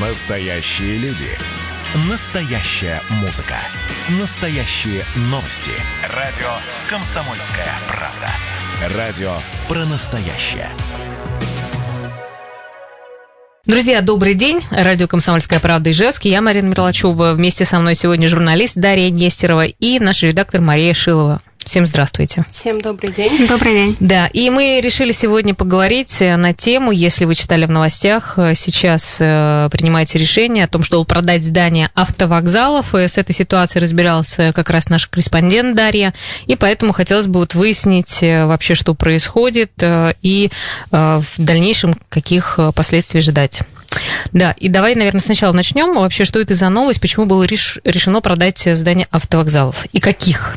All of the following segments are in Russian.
Настоящие люди. Настоящая музыка. Настоящие новости. Радио «Комсомольская правда». Радио про настоящее. Друзья, добрый день. Радио «Комсомольская правда» Ижевск. Я Марина Мерлачева. Вместе со мной сегодня журналист Дарья Нестерова и наш редактор Мария Шилова. Всем здравствуйте. Всем добрый день. Добрый день. Да, и мы решили сегодня поговорить на тему, если вы читали в новостях, сейчас э, принимаете решение о том, чтобы продать здание автовокзалов. И с этой ситуацией разбирался как раз наш корреспондент Дарья, и поэтому хотелось бы вот выяснить э, вообще, что происходит э, и в дальнейшем каких последствий ждать. Да, и давай, наверное, сначала начнем. Вообще, что это за новость, почему было решено продать здание автовокзалов и каких?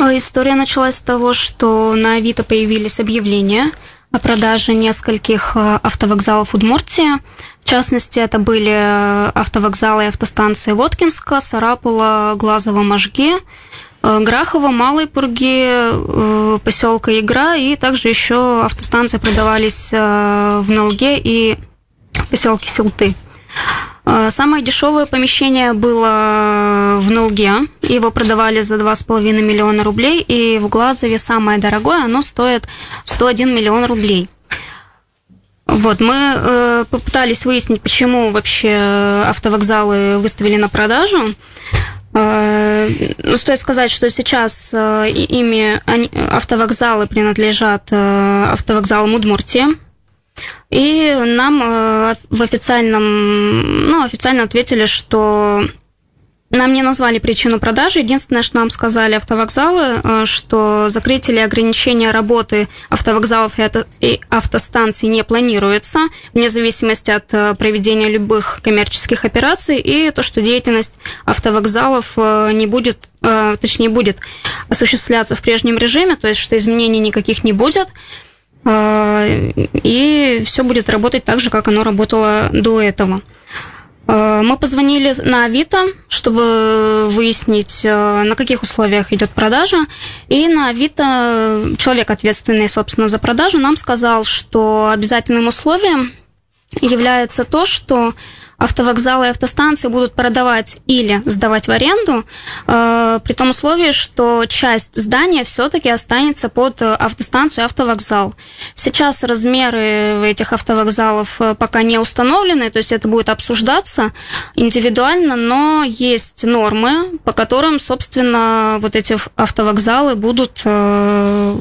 История началась с того, что на Авито появились объявления о продаже нескольких э, автовокзалов Удмуртии. В частности, это были э, автовокзалы и автостанции Воткинска, Сарапула, Глазово, Можги, э, Грахова, Малой Пурги, поселка Игра, и также еще автостанции продавались в Налге и поселке Силты. Э, самое дешевое помещение было в Нолге. Его продавали за 2,5 миллиона рублей. И в Глазове самое дорогое, оно стоит 101 миллион рублей. Вот, мы э, попытались выяснить, почему вообще автовокзалы выставили на продажу. Э, ну, стоит сказать, что сейчас э, ими они, автовокзалы принадлежат э, автовокзалам Удмуртии. И нам э, в официальном, ну, официально ответили, что нам не назвали причину продажи. Единственное, что нам сказали автовокзалы, э, что закрытие или ограничение работы автовокзалов и автостанций не планируется, вне зависимости от э, проведения любых коммерческих операций, и то, что деятельность автовокзалов не будет, точнее, будет осуществляться в прежнем режиме, то есть, что изменений никаких не будет. А, и все будет работать так же, как оно работало до этого. А, мы позвонили на Авито, чтобы выяснить, а, на каких условиях идет продажа. И на Авито человек, ответственный, собственно, за продажу, нам сказал, что обязательным условием является то, что автовокзалы и автостанции будут продавать или сдавать в аренду, э, при том условии, что часть здания все-таки останется под автостанцию и автовокзал. Сейчас размеры этих автовокзалов э, пока не установлены, то есть это будет обсуждаться индивидуально, но есть нормы, по которым, собственно, вот эти автовокзалы будут, э,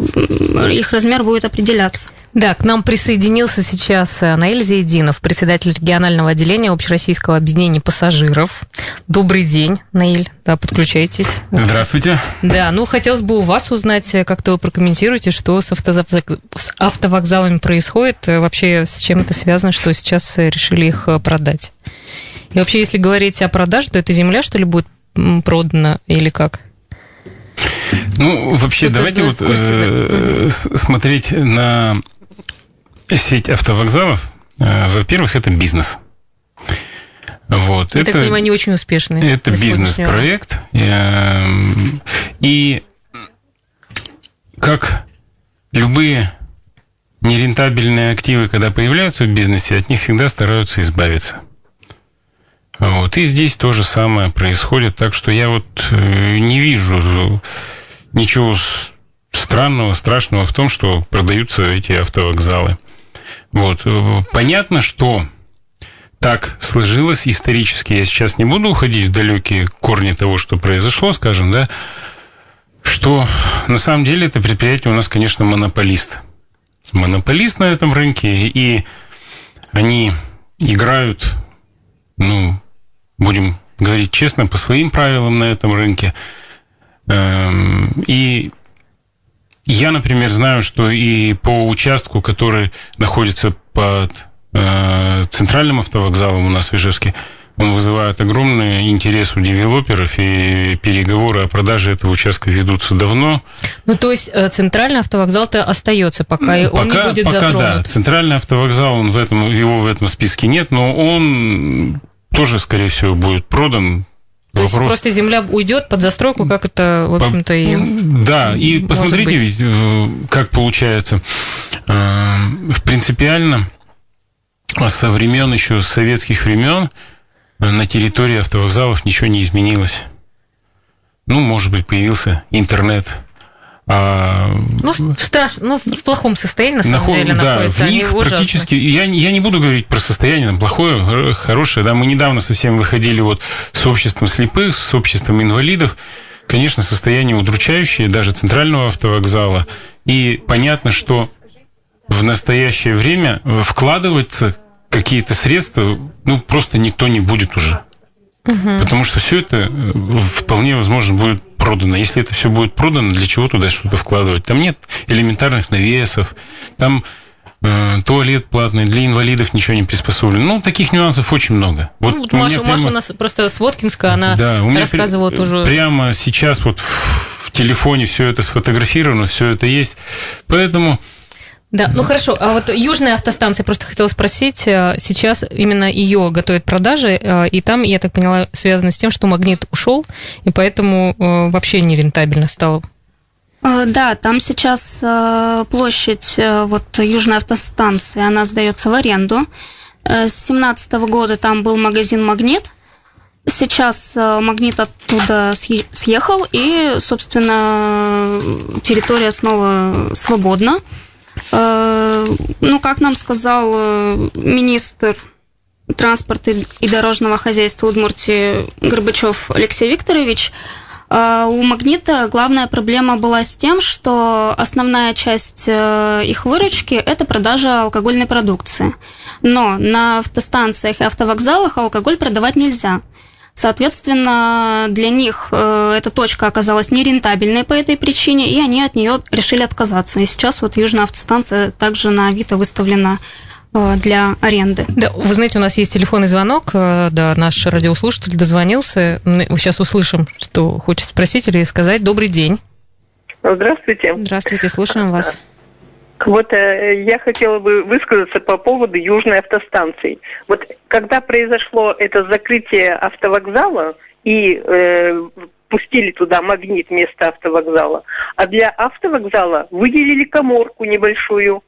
их размер будет определяться. Да, к нам присоединился сейчас Наиль Зейдинов, председатель регионального отделения Общероссийского объединения пассажиров. Добрый день, Наиль. Да, подключайтесь. Здравствуйте. Да, ну хотелось бы у вас узнать, как-то вы прокомментируете, что с, с автовокзалами происходит, вообще с чем это связано, что сейчас решили их продать. И вообще, если говорить о продаже, то эта земля, что ли, будет продана или как? Ну, вообще, давайте вот э, смотреть на сеть автовокзалов, э, во-первых, это бизнес. Вот, Я это, так понимаю, не очень успешный. Это бизнес-проект. Э, и как любые нерентабельные активы, когда появляются в бизнесе, от них всегда стараются избавиться. Вот. И здесь то же самое происходит. Так что я вот э, не вижу ничего странного, страшного в том, что продаются эти автовокзалы. Вот. Понятно, что так сложилось исторически. Я сейчас не буду уходить в далекие корни того, что произошло, скажем, да, что на самом деле это предприятие у нас, конечно, монополист. Монополист на этом рынке, и они играют, ну, будем говорить честно, по своим правилам на этом рынке. Эм, и я, например, знаю, что и по участку, который находится под э, центральным автовокзалом у нас в Ижевске, он вызывает огромный интерес у девелоперов, и переговоры о продаже этого участка ведутся давно. Ну, то есть э, центральный автовокзал-то остается, пока, ну, он не будет пока затронут. да. Центральный автовокзал, он в этом, его в этом списке нет, но он тоже, скорее всего, будет продан то Вопрос... есть просто земля уйдет под застройку, как это, в общем-то, и Да, и посмотрите, ведь, э, как получается. Э, принципиально со времен еще советских времен на территории автовокзалов ничего не изменилось. Ну, может быть, появился интернет. А... Ну, страш... ну, в плохом состоянии, на самом Наход... деле, да, находится. В них практически... Я, я не буду говорить про состояние, там, плохое, хорошее. Да, мы недавно совсем выходили вот с обществом слепых, с обществом инвалидов. Конечно, состояние удручающее, даже центрального автовокзала. И понятно, что в настоящее время вкладываться какие-то средства, ну, просто никто не будет уже. Угу. Потому что все это э, вполне возможно будет продано. Если это все будет продано, для чего туда что-то вкладывать? Там нет элементарных навесов, там э, туалет платный, для инвалидов ничего не приспособлено. Ну, таких нюансов очень много. Вот, ну, вот Маша, прямо... Маша у нас просто с Воткинска, она да, у меня рассказывала при... тоже. Прямо сейчас вот в телефоне все это сфотографировано, все это есть. Поэтому да, ну хорошо, а вот южная автостанция, просто хотела спросить, э, сейчас именно ее готовят продажи, э, и там, я так поняла, связано с тем, что магнит ушел, и поэтому э, вообще нерентабельно стало. Да, там сейчас площадь вот южной автостанции, она сдается в аренду. С 2017 года там был магазин «Магнит», Сейчас магнит оттуда съехал, и, собственно, территория снова свободна. Э, ну, как нам сказал э, министр транспорта и дорожного хозяйства Удмуртии Горбачев Алексей Викторович, э, у «Магнита» главная проблема была с тем, что основная часть их выручки – это продажа алкогольной продукции. Но на автостанциях и автовокзалах алкоголь продавать нельзя – Соответственно, для них э, эта точка оказалась нерентабельной по этой причине, и они от нее решили отказаться. И сейчас вот Южная автостанция также на Авито выставлена э, для аренды. Да, вы знаете, у нас есть телефонный звонок, э, да, наш радиослушатель дозвонился. Сейчас услышим, что хочет спросить или сказать. Добрый день. Здравствуйте. Здравствуйте, слушаем вас. Вот э, я хотела бы высказаться по поводу Южной автостанции. Вот когда произошло это закрытие автовокзала и э, пустили туда магнит вместо автовокзала, а для автовокзала выделили коморку небольшую,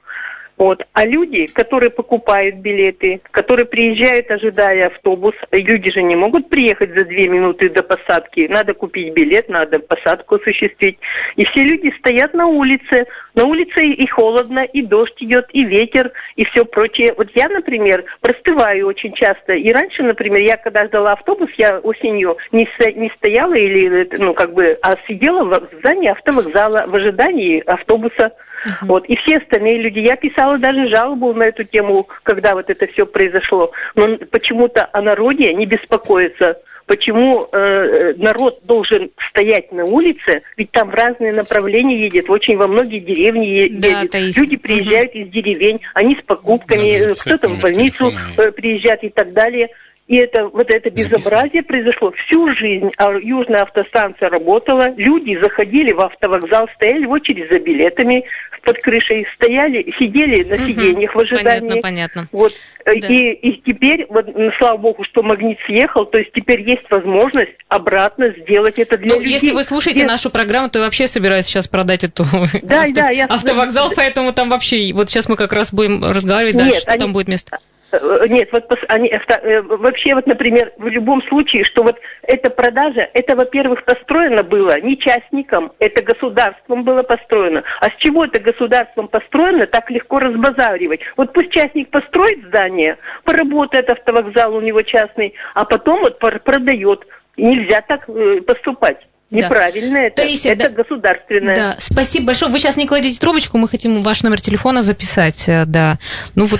вот. А люди, которые покупают билеты, которые приезжают, ожидая автобус, люди же не могут приехать за две минуты до посадки. Надо купить билет, надо посадку осуществить. И все люди стоят на улице. На улице и холодно, и дождь идет, и ветер, и все прочее. Вот я, например, простываю очень часто. И раньше, например, я когда ждала автобус, я осенью не, не стояла или, ну, как бы, а сидела в здании автовокзала в ожидании автобуса. Uh-huh. Вот. И все остальные люди. Я писала даже жалобу на эту тему, когда вот это все произошло. Но почему-то о народе не беспокоится. Почему э, народ должен стоять на улице, ведь там в разные направления едет, очень во многие деревни едет. Да, Люди приезжают угу. из деревень, они с покупками, кто-то в больницу э, приезжает и так далее. И это, вот это безобразие произошло всю жизнь. А Южная автостанция работала, люди заходили в автовокзал, стояли в очередь за билетами под крышей, стояли, сидели на сиденьях в ожидании. Понятно, понятно. Вот. Да. И, и теперь, вот, слава богу, что магнит съехал, то есть теперь есть возможность обратно сделать это для ну, людей. Если вы слушаете Без... нашу программу, то я вообще собираюсь сейчас продать эту да, авто... да, я... автовокзал, поэтому там вообще, вот сейчас мы как раз будем разговаривать Нет, дальше, что они... там будет место. Э, нет, вот они, э, вообще вот, например, в любом случае, что вот эта продажа, это, во-первых, построено было не частником, это государством было построено. А с чего это государством построено, так легко разбазаривать? Вот пусть частник построит здание, поработает автовокзал у него частный, а потом вот продает. Нельзя так э, поступать. Неправильно да. это. Таисия, это да, государственное. Да, спасибо большое. Вы сейчас не кладите трубочку, мы хотим ваш номер телефона записать. Да. Ну вот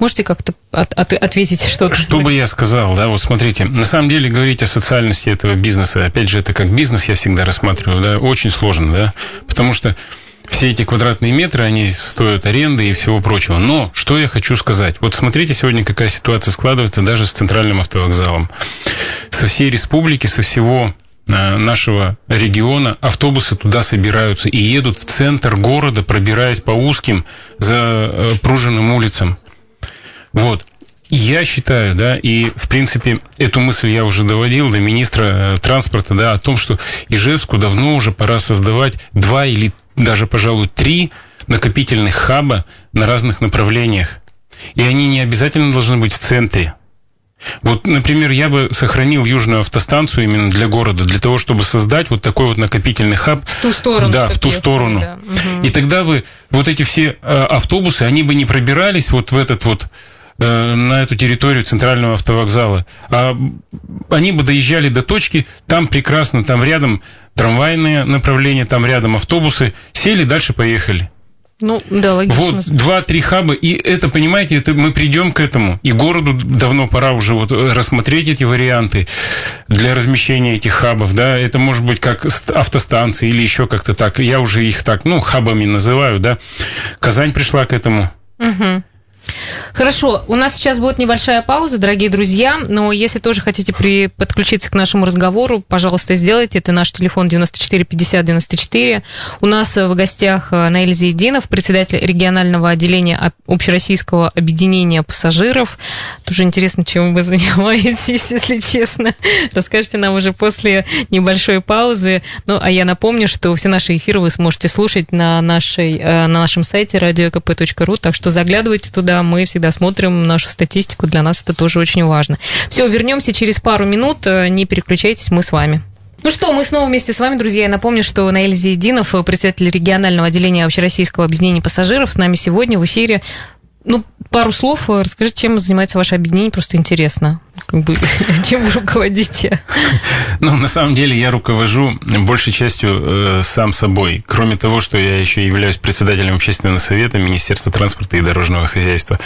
Можете как-то от, от, ответить что-то? Что бы я сказал, да, вот смотрите, на самом деле говорить о социальности этого бизнеса, опять же, это как бизнес я всегда рассматриваю, да, очень сложно, да, потому что все эти квадратные метры, они стоят аренды и всего прочего. Но что я хочу сказать? Вот смотрите сегодня, какая ситуация складывается даже с центральным автовокзалом. Со всей республики, со всего э, нашего региона автобусы туда собираются и едут в центр города, пробираясь по узким запруженным улицам. Вот. Я считаю, да, и, в принципе, эту мысль я уже доводил до министра э, транспорта, да, о том, что Ижевску давно уже пора создавать два или даже, пожалуй, три накопительных хаба на разных направлениях. и они не обязательно должны быть в центре. Вот, например, я бы сохранил южную автостанцию именно для города, для того, чтобы создать вот такой вот накопительный хаб. В ту сторону. Да, в ту сторону. Да. Угу. И тогда бы вот эти все э, автобусы, они бы не пробирались вот в этот вот э, на эту территорию центрального автовокзала, а они бы доезжали до точки, там прекрасно, там рядом трамвайные направления, там рядом автобусы, сели, дальше поехали. Ну, да, логично. Вот два-три хаба, и это, понимаете, это мы придем к этому. И городу давно пора уже вот рассмотреть эти варианты для размещения этих хабов, да. Это может быть как автостанции или еще как-то так. Я уже их так, ну, хабами называю, да. Казань пришла к этому. Угу. Хорошо, у нас сейчас будет небольшая пауза, дорогие друзья, но если тоже хотите при... подключиться к нашему разговору, пожалуйста, сделайте. Это наш телефон 94 50 94. У нас в гостях э, Наиль Зейдинов, председатель регионального отделения общероссийского объединения пассажиров. Тоже интересно, чем вы занимаетесь, если честно. Расскажите нам уже после небольшой паузы. Ну, а я напомню, что все наши эфиры вы сможете слушать на, нашей, э, на нашем сайте radiokp.ru, так что заглядывайте туда, мы всегда смотрим нашу статистику, для нас это тоже очень важно. Все, вернемся через пару минут, э, не переключайтесь, мы с вами. Ну что, мы снова вместе с вами, друзья. Я напомню, что Наэль Зиединов, председатель регионального отделения Общероссийского объединения пассажиров, с нами сегодня в эфире. Ну, пару слов. Расскажите, чем занимается ваше объединение, просто интересно. Как бы, чем вы руководите? Ну, на самом деле, я руковожу большей частью э, сам собой. Кроме того, что я еще являюсь председателем общественного совета Министерства транспорта и дорожного хозяйства.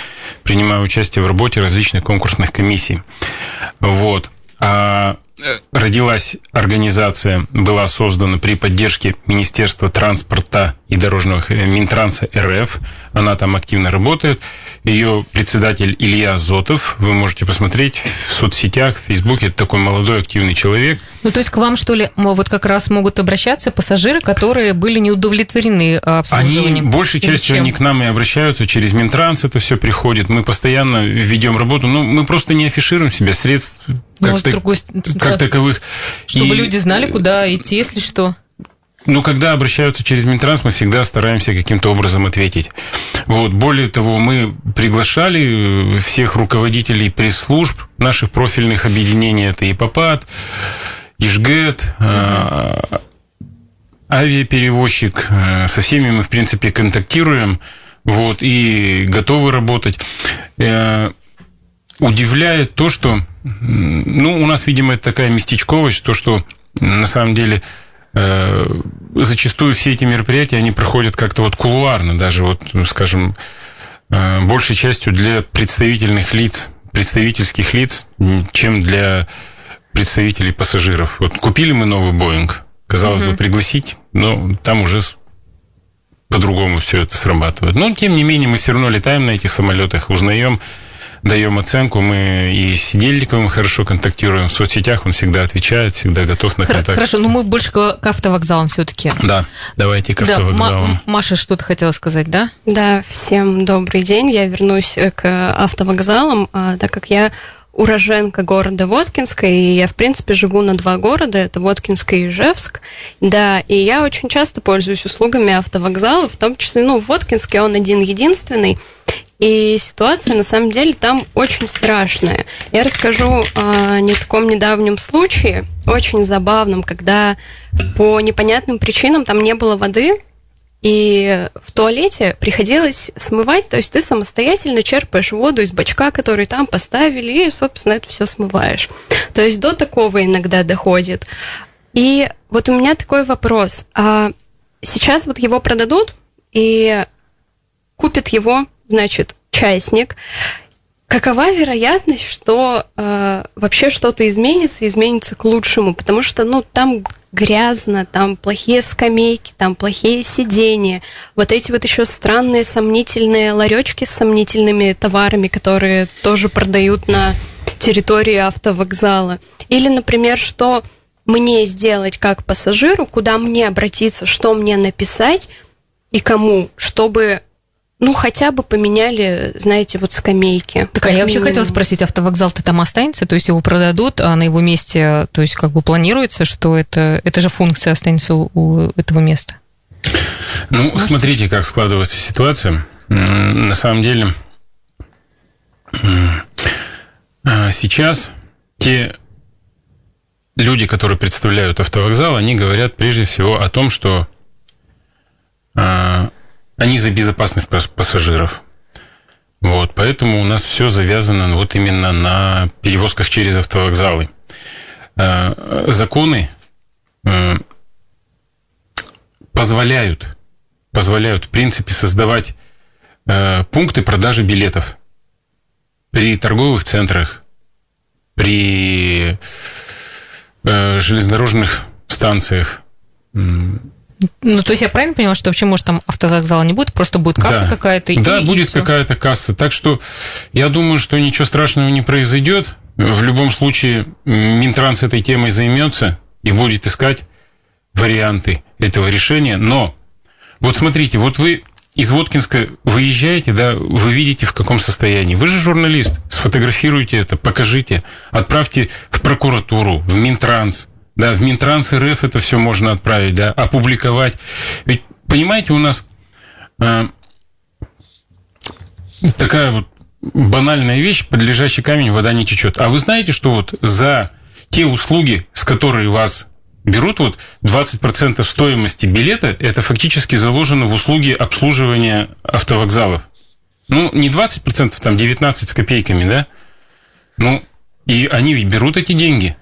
Принимаю участие в работе различных конкурсных комиссий. Вот. А Э, родилась организация, была создана при поддержке Министерства транспорта и дорожного э, Минтранса РФ. Она там активно работает. Ее председатель Илья Зотов. Вы можете посмотреть в соцсетях, в Фейсбуке. Это такой молодой активный человек. Ну, то есть к вам, что ли, вот как раз могут обращаться пассажиры, которые были не удовлетворены а, обслуживанием? Они, большей частью, они к нам и обращаются. Через Минтранс это все приходит. Мы постоянно ведем работу. Ну, мы просто не афишируем себя. Средств как, ну, так, другой, как таковых. Чтобы и, люди знали, куда идти, если что. Ну, когда обращаются через Минтранс, мы всегда стараемся каким-то образом ответить. Вот. Более того, мы приглашали всех руководителей пресс-служб наших профильных объединений. Это ИПАПАТ, Ижгэт, mm авиаперевозчик. Э, со всеми мы, в принципе, контактируем вот, и готовы работать. Э, удивляет то, что ну, у нас, видимо, это такая местечковость, то, что на самом деле э, зачастую все эти мероприятия, они проходят как-то вот кулуарно, даже вот, скажем, э, большей частью для представительных лиц, представительских лиц, чем для представителей пассажиров. Вот купили мы новый Боинг, казалось угу. бы, пригласить, но там уже по-другому все это срабатывает. Но, тем не менее, мы все равно летаем на этих самолетах, узнаем даем оценку. Мы и с Сидельниковым хорошо контактируем. В соцсетях он всегда отвечает, всегда готов на контакт. Хорошо, но мы больше к автовокзалам все-таки. Да, давайте к автовокзалам. Да, Маша что-то хотела сказать, да? Да, всем добрый день. Я вернусь к автовокзалам, а, так как я уроженка города Воткинска, и я, в принципе, живу на два города, это Воткинска и Ижевск, да, и я очень часто пользуюсь услугами автовокзала, в том числе, ну, в Воткинске он один-единственный, и ситуация, на самом деле, там очень страшная. Я расскажу о не таком недавнем случае, очень забавном, когда по непонятным причинам там не было воды, и в туалете приходилось смывать, то есть ты самостоятельно черпаешь воду из бачка, который там поставили, и, собственно, это все смываешь. То есть до такого иногда доходит. И вот у меня такой вопрос. А сейчас вот его продадут, и купит его значит, частник, какова вероятность, что э, вообще что-то изменится, изменится к лучшему? Потому что, ну, там грязно, там плохие скамейки, там плохие сидения, вот эти вот еще странные сомнительные ларечки с сомнительными товарами, которые тоже продают на территории автовокзала. Или, например, что мне сделать как пассажиру, куда мне обратиться, что мне написать и кому, чтобы ну, хотя бы поменяли, знаете, вот скамейки. Так, а я вообще хотела спросить, автовокзал-то там останется? То есть его продадут, а на его месте, то есть как бы планируется, что это, это же функция останется у, у этого места? Ну, Может? смотрите, как складывается ситуация. На самом деле, А сейчас те люди, которые представляют автовокзал, они говорят прежде всего о том, что а, они за безопасность пассажиров. Вот, поэтому у нас все завязано вот именно на перевозках через автовокзалы. А, законы позволяют, позволяют, в принципе, создавать а, пункты продажи билетов при торговых центрах, при э, железнодорожных станциях. Ну, то есть я правильно понимаю, что вообще, может, там автовокзала не будет, просто будет касса да. какая-то? Да, и, будет какая-то касса. Так что я думаю, что ничего страшного не произойдет. В любом случае, Минтранс этой темой займется и будет искать варианты этого решения. Но вот смотрите, вот вы из Воткинска выезжаете, да, вы видите, в каком состоянии. Вы же журналист, сфотографируйте это, покажите, отправьте в прокуратуру, в Минтранс. Да, в Минтранс РФ это все можно отправить, да, опубликовать. Ведь, понимаете, у нас э, такая вот банальная вещь, под лежащий камень вода не течет. А вы знаете, что вот за те услуги, с которыми вас берут вот 20% стоимости билета, это фактически заложено в услуги обслуживания автовокзалов. Ну, не 20%, там 19 с копейками, да? Ну, и они ведь берут эти деньги.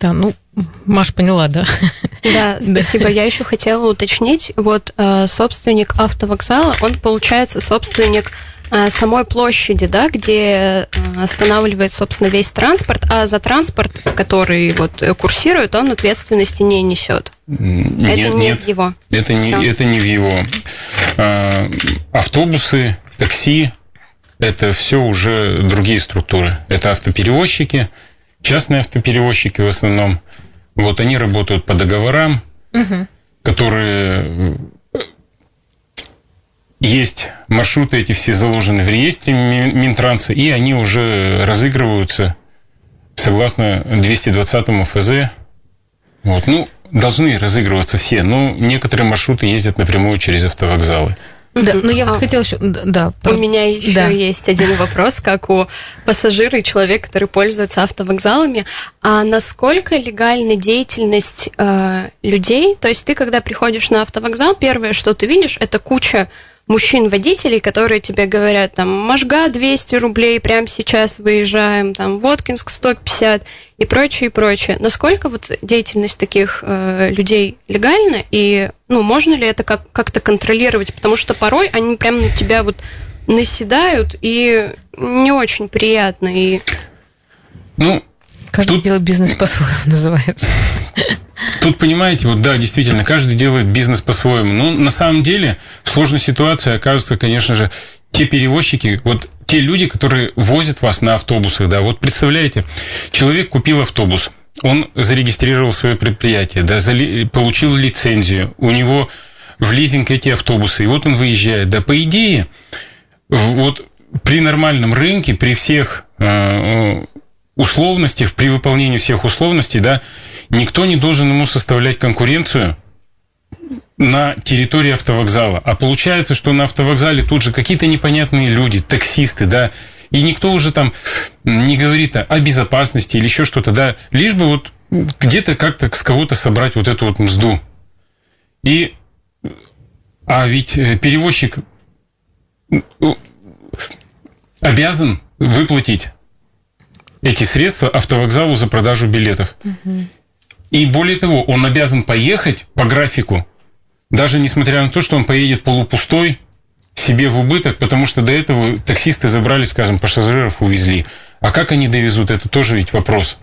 Да, ну, Маш поняла, да? Да, спасибо. Я еще хотела уточнить. Вот э, собственник автовокзала, он, получается, собственник Э, самой площади, да, где э, останавливает, собственно, весь транспорт, а за транспорт, который вот курсирует, он ответственности не несет. Нет, это не нет, в его. Это не, это не в его. Автобусы, такси, это все уже другие структуры. Это автоперевозчики, частные автоперевозчики в основном. Вот они работают по договорам, угу. которые есть маршруты эти все заложены в реестре Минтранса, и они уже разыгрываются согласно 220 ФЗ. Вот. Ну, должны разыгрываться все, но некоторые маршруты ездят напрямую через автовокзалы. Да, но я вот а, хотела еще, да. У меня еще да. есть один вопрос, как у пассажира и человека, который пользуется автовокзалами. А насколько легальна деятельность э, людей? То есть ты, когда приходишь на автовокзал, первое, что ты видишь, это куча мужчин-водителей, которые тебе говорят, там, Можга 200 рублей, прямо сейчас выезжаем, там, Воткинск 150 и прочее, и прочее. Насколько вот деятельность таких э, людей легальна, и, ну, можно ли это как- как-то контролировать? Потому что порой они прямо на тебя вот наседают, и не очень приятно, и... Ну, Каждый тут... делает бизнес по-своему, называется. Тут, понимаете, вот да, действительно, каждый делает бизнес по-своему. Но на самом деле в сложной ситуации оказываются, конечно же, те перевозчики, вот те люди, которые возят вас на автобусах, да, вот представляете, человек купил автобус, он зарегистрировал свое предприятие, да, получил лицензию, у него в лизинг эти автобусы, и вот он выезжает. Да, по идее, вот при нормальном рынке, при всех э, условностях, при выполнении всех условностей, да, никто не должен ему составлять конкуренцию на территории автовокзала. А получается, что на автовокзале тут же какие-то непонятные люди, таксисты, да, и никто уже там не говорит о безопасности или еще что-то, да, лишь бы вот где-то как-то с кого-то собрать вот эту вот мзду. И, а ведь э, перевозчик обязан выплатить эти средства автовокзалу за продажу билетов. И более того, он обязан поехать по графику, даже несмотря на то, что он поедет полупустой, себе в убыток, потому что до этого таксисты забрали, скажем, пассажиров, увезли. А как они довезут, это тоже ведь вопрос.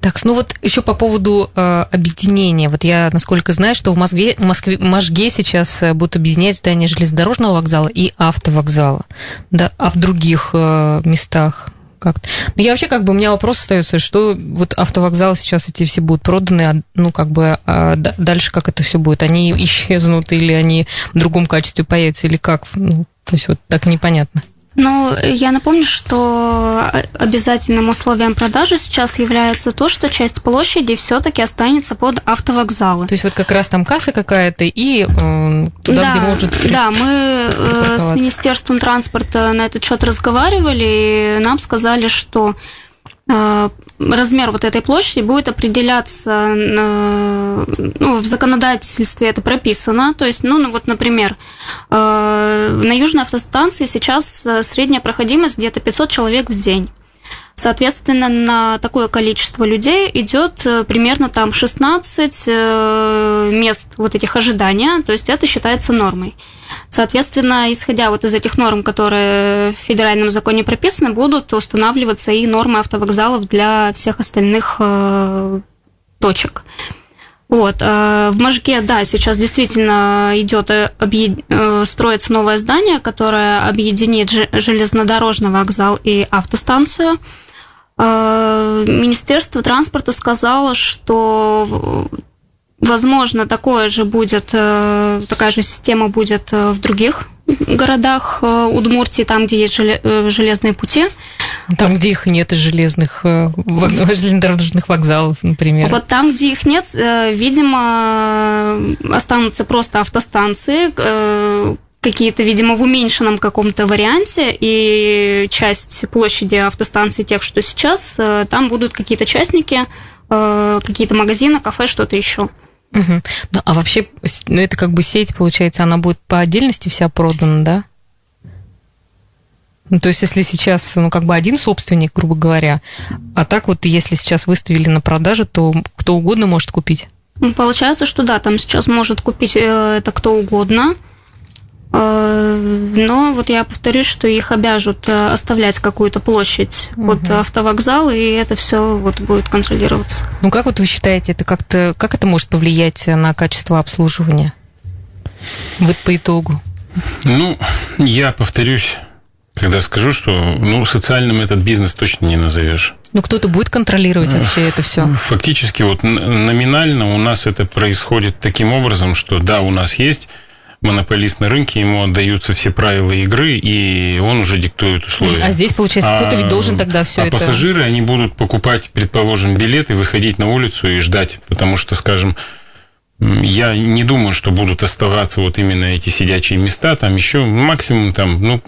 Так, ну вот еще по поводу э, объединения. Вот я, насколько знаю, что в Москве, Москве, Можге сейчас э, будут объединять здание железнодорожного вокзала и автовокзала. Да, а в других э, местах как-то. Но ну, я вообще как бы у меня вопрос остается, что вот автовокзалы сейчас эти все будут проданы, а, ну как бы а дальше как это все будет? Они исчезнут или они в другом качестве появятся или как? Ну, то есть вот так непонятно. Ну, я напомню, что обязательным условием продажи сейчас является то, что часть площади все-таки останется под автовокзалы. То есть вот как раз там касса какая-то и э, туда, да, где может... Да, мы э, с Министерством транспорта на этот счет разговаривали, и нам сказали, что э, размер вот этой площади будет определяться, ну, в законодательстве это прописано, то есть, ну, вот, например, э, на южной автостанции сейчас э, средняя проходимость где-то 500 человек в день. Соответственно, на такое количество людей идет э, примерно там 16 мест вот этих ожидания, то есть это считается нормой. Соответственно, исходя вот из этих норм, которые в федеральном законе прописаны, будут устанавливаться и нормы автовокзалов для всех остальных э, точек. Вот. Э, в Можге, да, сейчас действительно идет э, объед... строится новое здание, которое объединит железнодорожный вокзал и автостанцию. Министерство транспорта сказало, что Возможно, такое же будет, э, такая же система будет э, в других городах э, Удмуртии, там, где есть железные пути. Там, где их нет, железных железнодорожных вокзалов, например. Вот там, где их нет, видимо, останутся просто автостанции, какие-то, видимо, в уменьшенном каком-то варианте, и часть площади автостанций тех, что сейчас, там будут какие-то частники, какие-то магазины, кафе, что-то еще. Угу. Ну, а вообще, ну, это как бы сеть, получается, она будет по отдельности вся продана, да? Ну, то есть, если сейчас, ну, как бы один собственник, грубо говоря, а так вот, если сейчас выставили на продажу, то кто угодно может купить? Ну, получается, что да, там сейчас может купить э, это кто угодно. Э, но вот я повторюсь, что их обяжут э, оставлять какую-то площадь угу. от автовокзала, и это все вот будет контролироваться. Ну как вот вы считаете, это как-то как это может повлиять на качество обслуживания? Вот по итогу. Ну, я повторюсь, когда скажу, что ну, социальным этот бизнес точно не назовешь. Ну, кто-то будет контролировать вообще это все. Фактически, вот номинально у нас это происходит таким образом, что да, у нас есть монополист на рынке, ему отдаются все правила игры, и он уже диктует условия. А здесь, получается, кто-то ведь должен тогда все а это... А пассажиры, они будут покупать, предположим, билеты, выходить на улицу и ждать, потому что, скажем, я не думаю, что будут оставаться вот именно эти сидячие места, там еще максимум там, ну,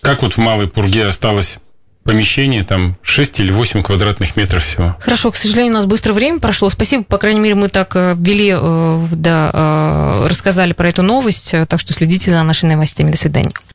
как вот в Малой Пурге осталось помещение, там 6 или 8 квадратных метров всего. Хорошо, к сожалению, у нас быстро время прошло. Спасибо, по крайней мере, мы так э, ввели, э, да, э, рассказали про эту новость, так что следите за нашими новостями. До свидания.